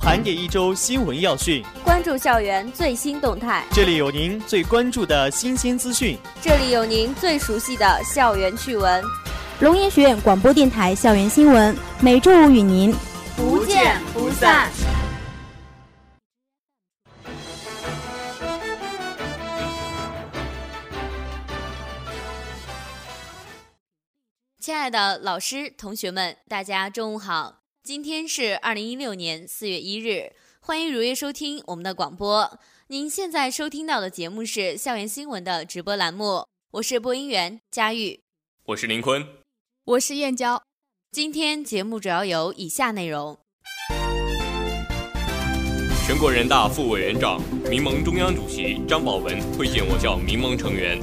盘点一周新闻要讯，关注校园最新动态。这里有您最关注的新鲜资讯，这里有您最熟悉的校园趣闻。龙岩学院广播电台校园新闻，每周五与您不见不散。亲爱的老师、同学们，大家中午好。今天是二零一六年四月一日，欢迎如约收听我们的广播。您现在收听到的节目是校园新闻的直播栏目，我是播音员佳玉，我是林坤，我是燕娇。今天节目主要有以下内容：全国人大副委员长、民盟中央主席张宝文会见我校民盟成员；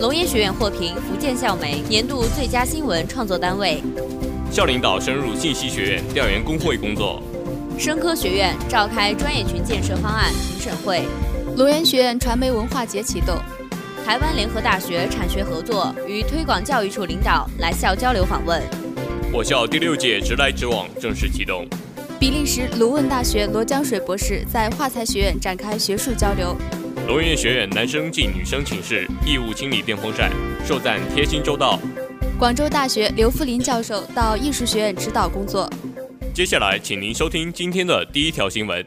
龙岩学院获评福建校媒年度最佳新闻创作单位。校领导深入信息学院调研工会工作，生科学院召开专业群建设方案评审会，龙岩学院传媒文化节启动，台湾联合大学产学合作与推广教育处领导来校交流访问，我校第六届直来直往正式启动，比利时卢汶大学罗江水博士在化材学院展开学术交流，龙岩学院男生进女生寝室义务清理电风扇，受赞贴心周到。广州大学刘富林教授到艺术学院指导工作。接下来，请您收听今天的第一条新闻。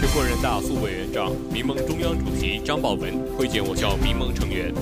全国人大副委员长、民盟中央主席张宝文会见我校民盟成员。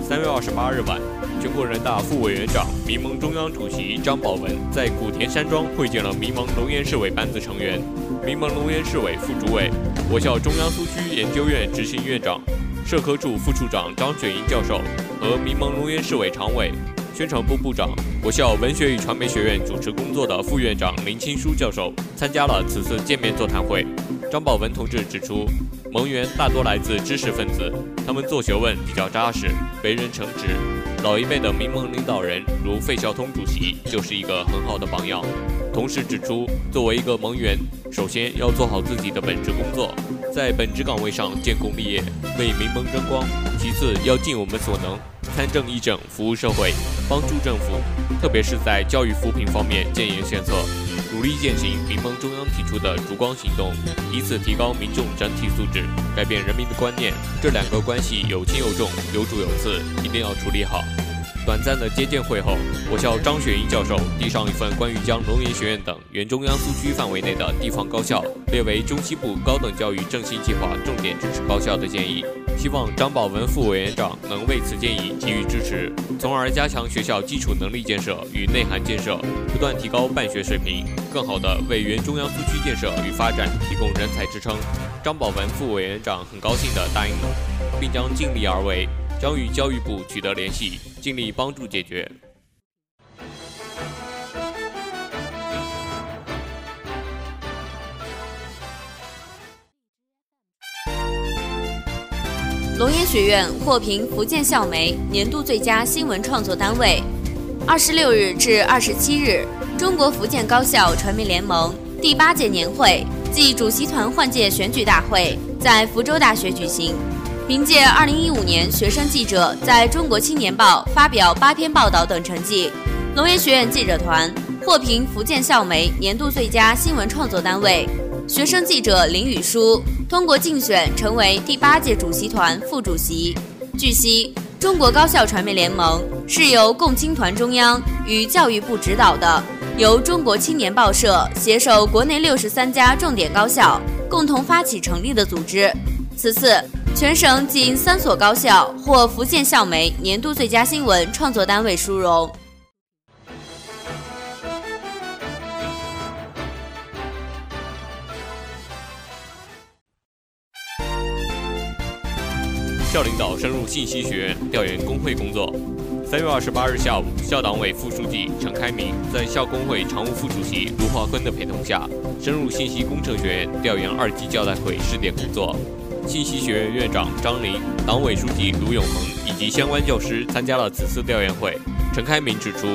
三月二十八日晚，全国人大副委员长、民盟中央主席张宝文在古田山庄会见了民盟龙岩市委班子成员、民盟龙岩市委副主委、我校中央苏区研究院执行院长、社科处副处长张雪英教授和民盟龙岩市委常委、宣传部部长、我校文学与传媒学院主持工作的副院长林清书教授参加了此次见面座谈会。张宝文同志指出，盟员大多来自知识分子，他们做学问比较扎实，为人诚实。老一辈的民盟领导人如费孝通主席就是一个很好的榜样。同时指出，作为一个盟员，首先要做好自己的本职工作，在本职岗位上建功立业，为民盟争光；其次要尽我们所能，参政议政，服务社会，帮助政府，特别是在教育扶贫方面建言献策。努力践行民盟中央提出的烛光行动，以此提高民众整体素质，改变人民的观念。这两个关系有轻有重，有主有次，一定要处理好。短暂的接见会后，我校张雪英教授递上一份关于将龙岩学院等原中央苏区范围内的地方高校列为中西部高等教育振兴计划重点支持高校的建议。希望张宝文副委员长能为此建议给予支持，从而加强学校基础能力建设与内涵建设，不断提高办学水平，更好地为原中央苏区建设与发展提供人才支撑。张宝文副委员长很高兴地答应了，并将尽力而为，将与教育部取得联系，尽力帮助解决。龙岩学院获评福建校媒年度最佳新闻创作单位。二十六日至二十七日，中国福建高校传媒联盟第八届年会暨主席团换届选举大会在福州大学举行。凭借二零一五年学生记者在中国青年报发表八篇报道等成绩，龙岩学院记者团获评福建校媒年度最佳新闻创作单位。学生记者林雨舒通过竞选成为第八届主席团副主席。据悉，中国高校传媒联盟是由共青团中央与教育部指导的，由中国青年报社携手国内六十三家重点高校共同发起成立的组织。此次，全省仅三所高校获福建校媒年度最佳新闻创作单位殊荣。校领导深入信息学院调研工会工作。三月二十八日下午，校党委副书记陈开明在校工会常务副主席卢华坤的陪同下，深入信息工程学院调研二级教代会试点工作。信息学院院长张林、党委书记卢永恒以及相关教师参加了此次调研会。陈开明指出，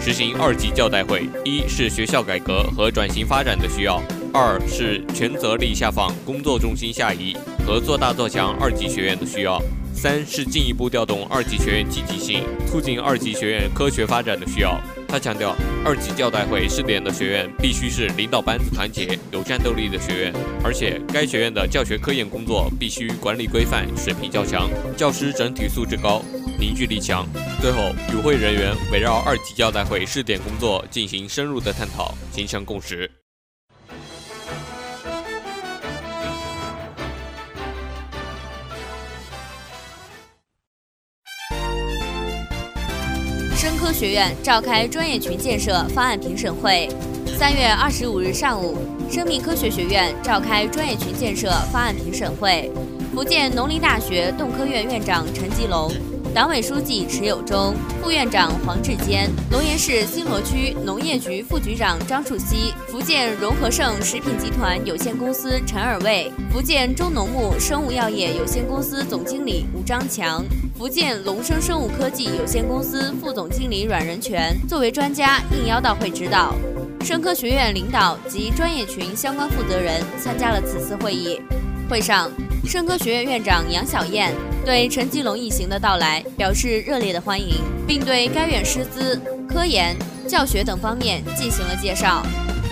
实行二级教代会，一是学校改革和转型发展的需要。二是权责力下放、工作重心下移和做大做强二级学院的需要。三是进一步调动二级学院积极性，促进二级学院科学发展的需要。他强调，二级教代会试点的学院必须是领导班子团结、有战斗力的学院，而且该学院的教学科研工作必须管理规范、水平较强，教师整体素质高、凝聚力强。最后，与会人员围绕二级教代会试点工作进行深入的探讨，形成共识。科学院召开专业群建设方案评审会。三月二十五日上午，生命科学学院召开专业群建设方案评审会。福建农林大学动科院院长陈吉龙。党委书记池有忠、副院长黄志坚、龙岩市新罗区农业局副局长张树熙、福建融合盛食品集团有限公司陈尔卫、福建中农牧生物药业有限公司总经理吴章强、福建龙生生物科技有限公司副总经理阮仁全作为专家应邀到会指导。生科学院领导及专业群相关负责人参加了此次会议。会上，生科学院院长杨晓燕。对陈吉龙一行的到来表示热烈的欢迎，并对该院师资、科研、教学等方面进行了介绍。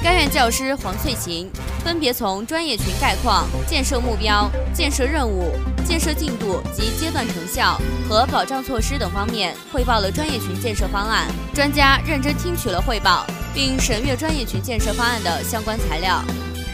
该院教师黄翠琴分别从专业群概况、建设目标、建设任务、建设进度及阶段成效和保障措施等方面汇报了专业群建设方案。专家认真听取了汇报，并审阅专业群建设方案的相关材料。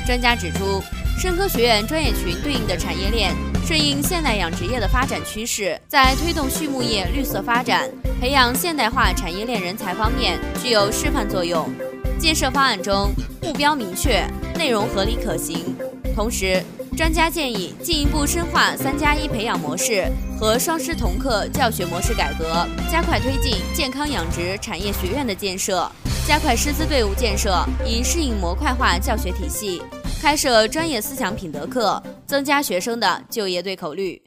专家指出，生科学院专业群对应的产业链。顺应现代养殖业的发展趋势，在推动畜牧业绿色发展、培养现代化产业链人才方面具有示范作用。建设方案中目标明确，内容合理可行。同时，专家建议进一步深化“三加一”培养模式和双师同课教学模式改革，加快推进健康养殖产业学院的建设，加快师资队伍建设，以适应模块化教学体系。开设专业思想品德课，增加学生的就业对口率。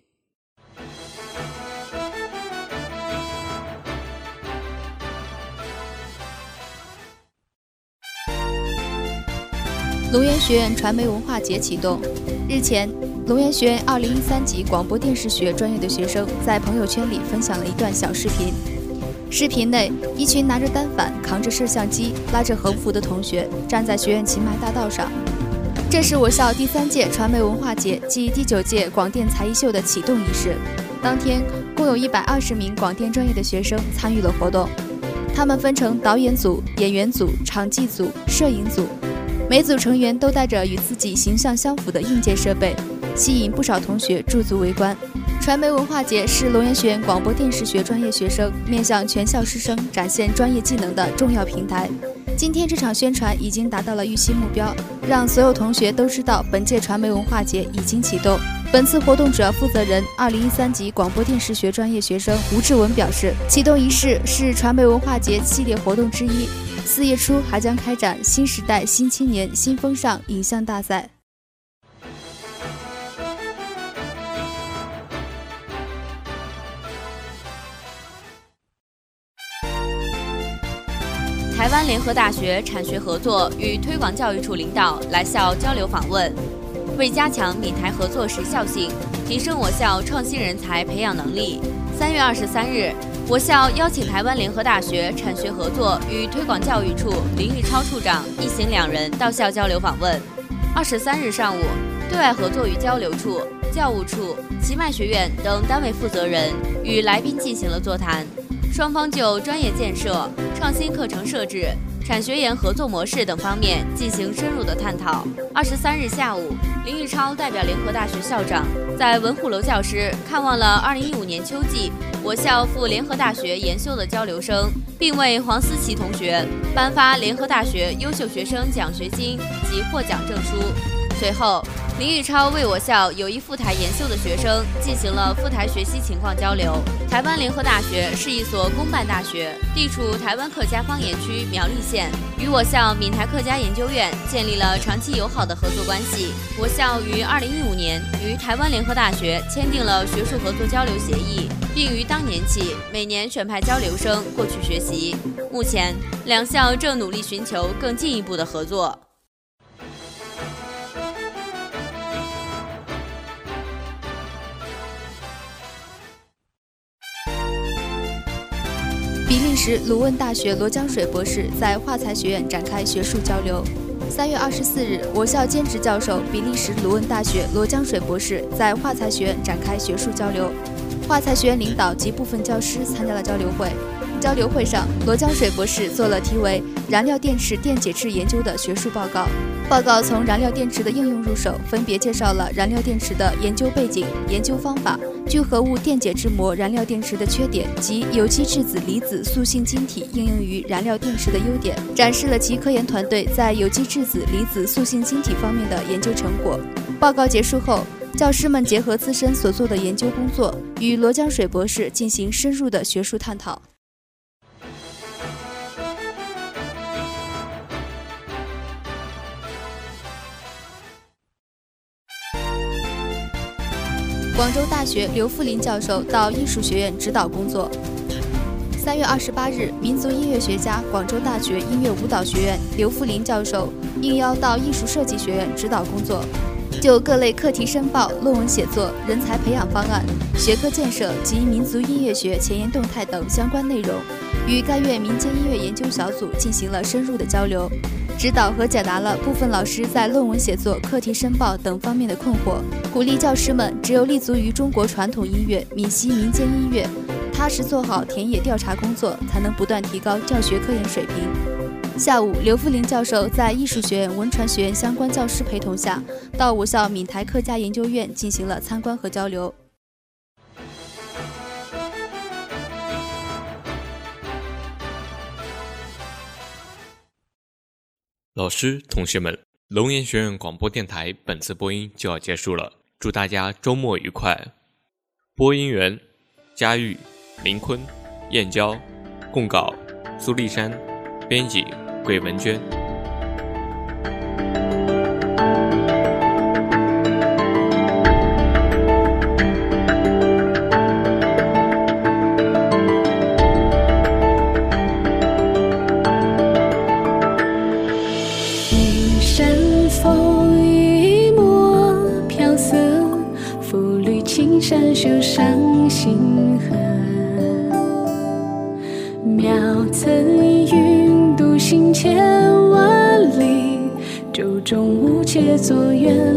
龙岩学院传媒文化节启动。日前，龙岩学院二零一三级广播电视学专业的学生在朋友圈里分享了一段小视频。视频内，一群拿着单反、扛着摄像机、拉着横幅的同学站在学院秦迈大道上。这是我校第三届传媒文化节暨第九届广电才艺秀的启动仪式。当天，共有一百二十名广电专业的学生参与了活动。他们分成导演组、演员组、场记组、摄影组，每组成员都带着与自己形象相符的硬件设备，吸引不少同学驻足围观。传媒文化节是龙岩学院广播电视学专业学生面向全校师生展现专业技能的重要平台。今天这场宣传已经达到了预期目标，让所有同学都知道本届传媒文化节已经启动。本次活动主要负责人、二零一三级广播电视学专业学生吴志文表示，启动仪式是传媒文化节系列活动之一，四月初还将开展新时代新青年新风尚影像大赛。湾联合大学产学合作与推广教育处领导来校交流访问，为加强闽台合作时效性，提升我校创新人才培养能力。三月二十三日，我校邀请台湾联合大学产学合作与推广教育处林玉超处长一行两人到校交流访问。二十三日上午，对外合作与交流处、教务处、奇迈学院等单位负责人与来宾进行了座谈。双方就专业建设、创新课程设置、产学研合作模式等方面进行深入的探讨。二十三日下午，林玉超代表联合大学校长在文虎楼教师看望了二零一五年秋季我校赴联合大学研修的交流生，并为黄思琪同学颁发联合大学优秀学生奖学金及获奖证书。随后。林玉超为我校有意赴台研修的学生进行了赴台学习情况交流。台湾联合大学是一所公办大学，地处台湾客家方言区苗栗县，与我校闽台客家研究院建立了长期友好的合作关系。我校于二零一五年与台湾联合大学签订了学术合作交流协议，并于当年起每年选派交流生过去学习。目前，两校正努力寻求更进一步的合作。时鲁汶大学罗江水博士在化材学院展开学术交流。三月二十四日，我校兼职教授、比利时鲁汶大学罗江水博士在化材学院展开学术交流。化材学院领导及部分教师参加了交流会。交流会上，罗江水博士做了题为“燃料电池电解质研究”的学术报告。报告从燃料电池的应用入手，分别介绍了燃料电池的研究背景、研究方法、聚合物电解质膜燃料电池的缺点及有机质子离子塑性晶体应用于燃料电池的优点，展示了其科研团队在有机质子离子塑性晶体方面的研究成果。报告结束后，教师们结合自身所做的研究工作，与罗江水博士进行深入的学术探讨。广州大学刘富林教授到艺术学院指导工作。三月二十八日，民族音乐学家、广州大学音乐舞蹈学院刘富林教授应邀到艺术设计学院指导工作，就各类课题申报、论文写作、人才培养方案、学科建设及民族音乐学前沿动态等相关内容，与该院民间音乐研究小组进行了深入的交流。指导和解答了部分老师在论文写作、课题申报等方面的困惑，鼓励教师们只有立足于中国传统音乐，闽西民间音乐，踏实做好田野调查工作，才能不断提高教学科研水平。下午，刘富林教授在艺术学院、文传学院相关教师陪同下，到我校闽台客家研究院进行了参观和交流。老师、同学们，龙岩学院广播电台本次播音就要结束了，祝大家周末愉快。播音员：佳玉、林坤、燕娇，供稿：苏丽珊，编辑：桂文娟。星河，渺层云独行千万里，舟中无且坐远。